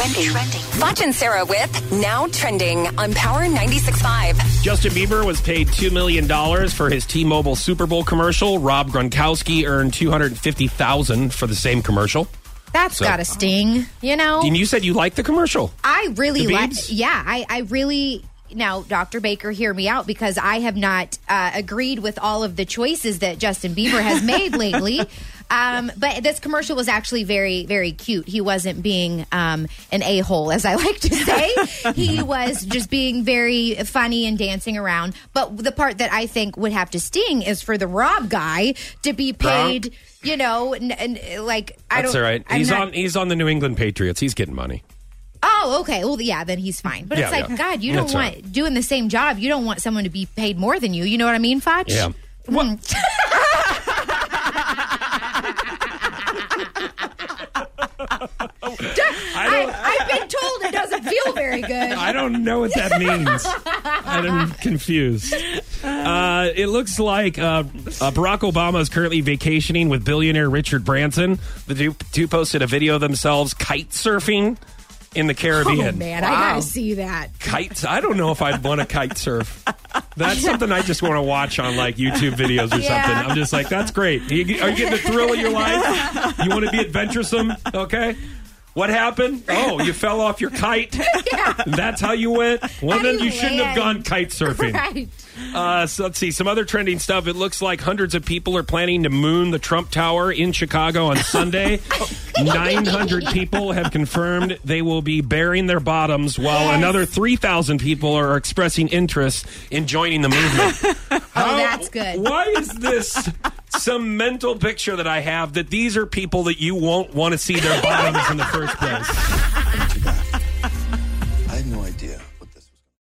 Trending. Foch and Sarah with Now Trending on Power 96.5. Justin Bieber was paid $2 million for his T-Mobile Super Bowl commercial. Rob Gronkowski earned $250,000 for the same commercial. That's So- got a sting, you know. And you said you liked the commercial. I really The like. Biebs? Yeah, I, I really. Now, Dr. Baker, hear me out because I have not uh, agreed with all of the choices that Justin Bieber has made lately. Um, but this commercial was actually very, very cute. He wasn't being um, an a hole, as I like to say. he was just being very funny and dancing around. But the part that I think would have to sting is for the Rob guy to be paid. You know, and, and like I That's don't. all right. I'm He's not- on. He's on the New England Patriots. He's getting money. Oh, okay. Well, yeah, then he's fine. But it's like, yeah. God, you don't all want doing the same job. You don't want someone to be paid more than you. You know what I mean, Foch? Yeah. Mm. I, I've been told it doesn't feel very good. I don't know what that means. I'm confused. Uh, it looks like uh, uh, Barack Obama is currently vacationing with billionaire Richard Branson. The two, two posted a video of themselves kite surfing in the Caribbean. Oh man, I gotta see that. Kites? I don't know if I'd want to kite surf. That's something I just want to watch on like YouTube videos or Yeah. something. I'm just like, that's great. Are you, are you getting the thrill of your life? You want to be adventuresome? Okay. What happened? Oh, you fell off your kite. yeah. That's how you went. Well, How then you you shouldn't have gone kite surfing. Right. Uh, so let's see some other trending stuff. It looks like hundreds of people are planning to moon the Trump Tower in Chicago on Sunday. 900 people have confirmed they will be baring their bottoms, while Yes. another 3,000 people are expressing interest in joining the movement. Oh, that's good. Why is this some mental picture that I have that these are people that you won't want to see their bottoms in the first place?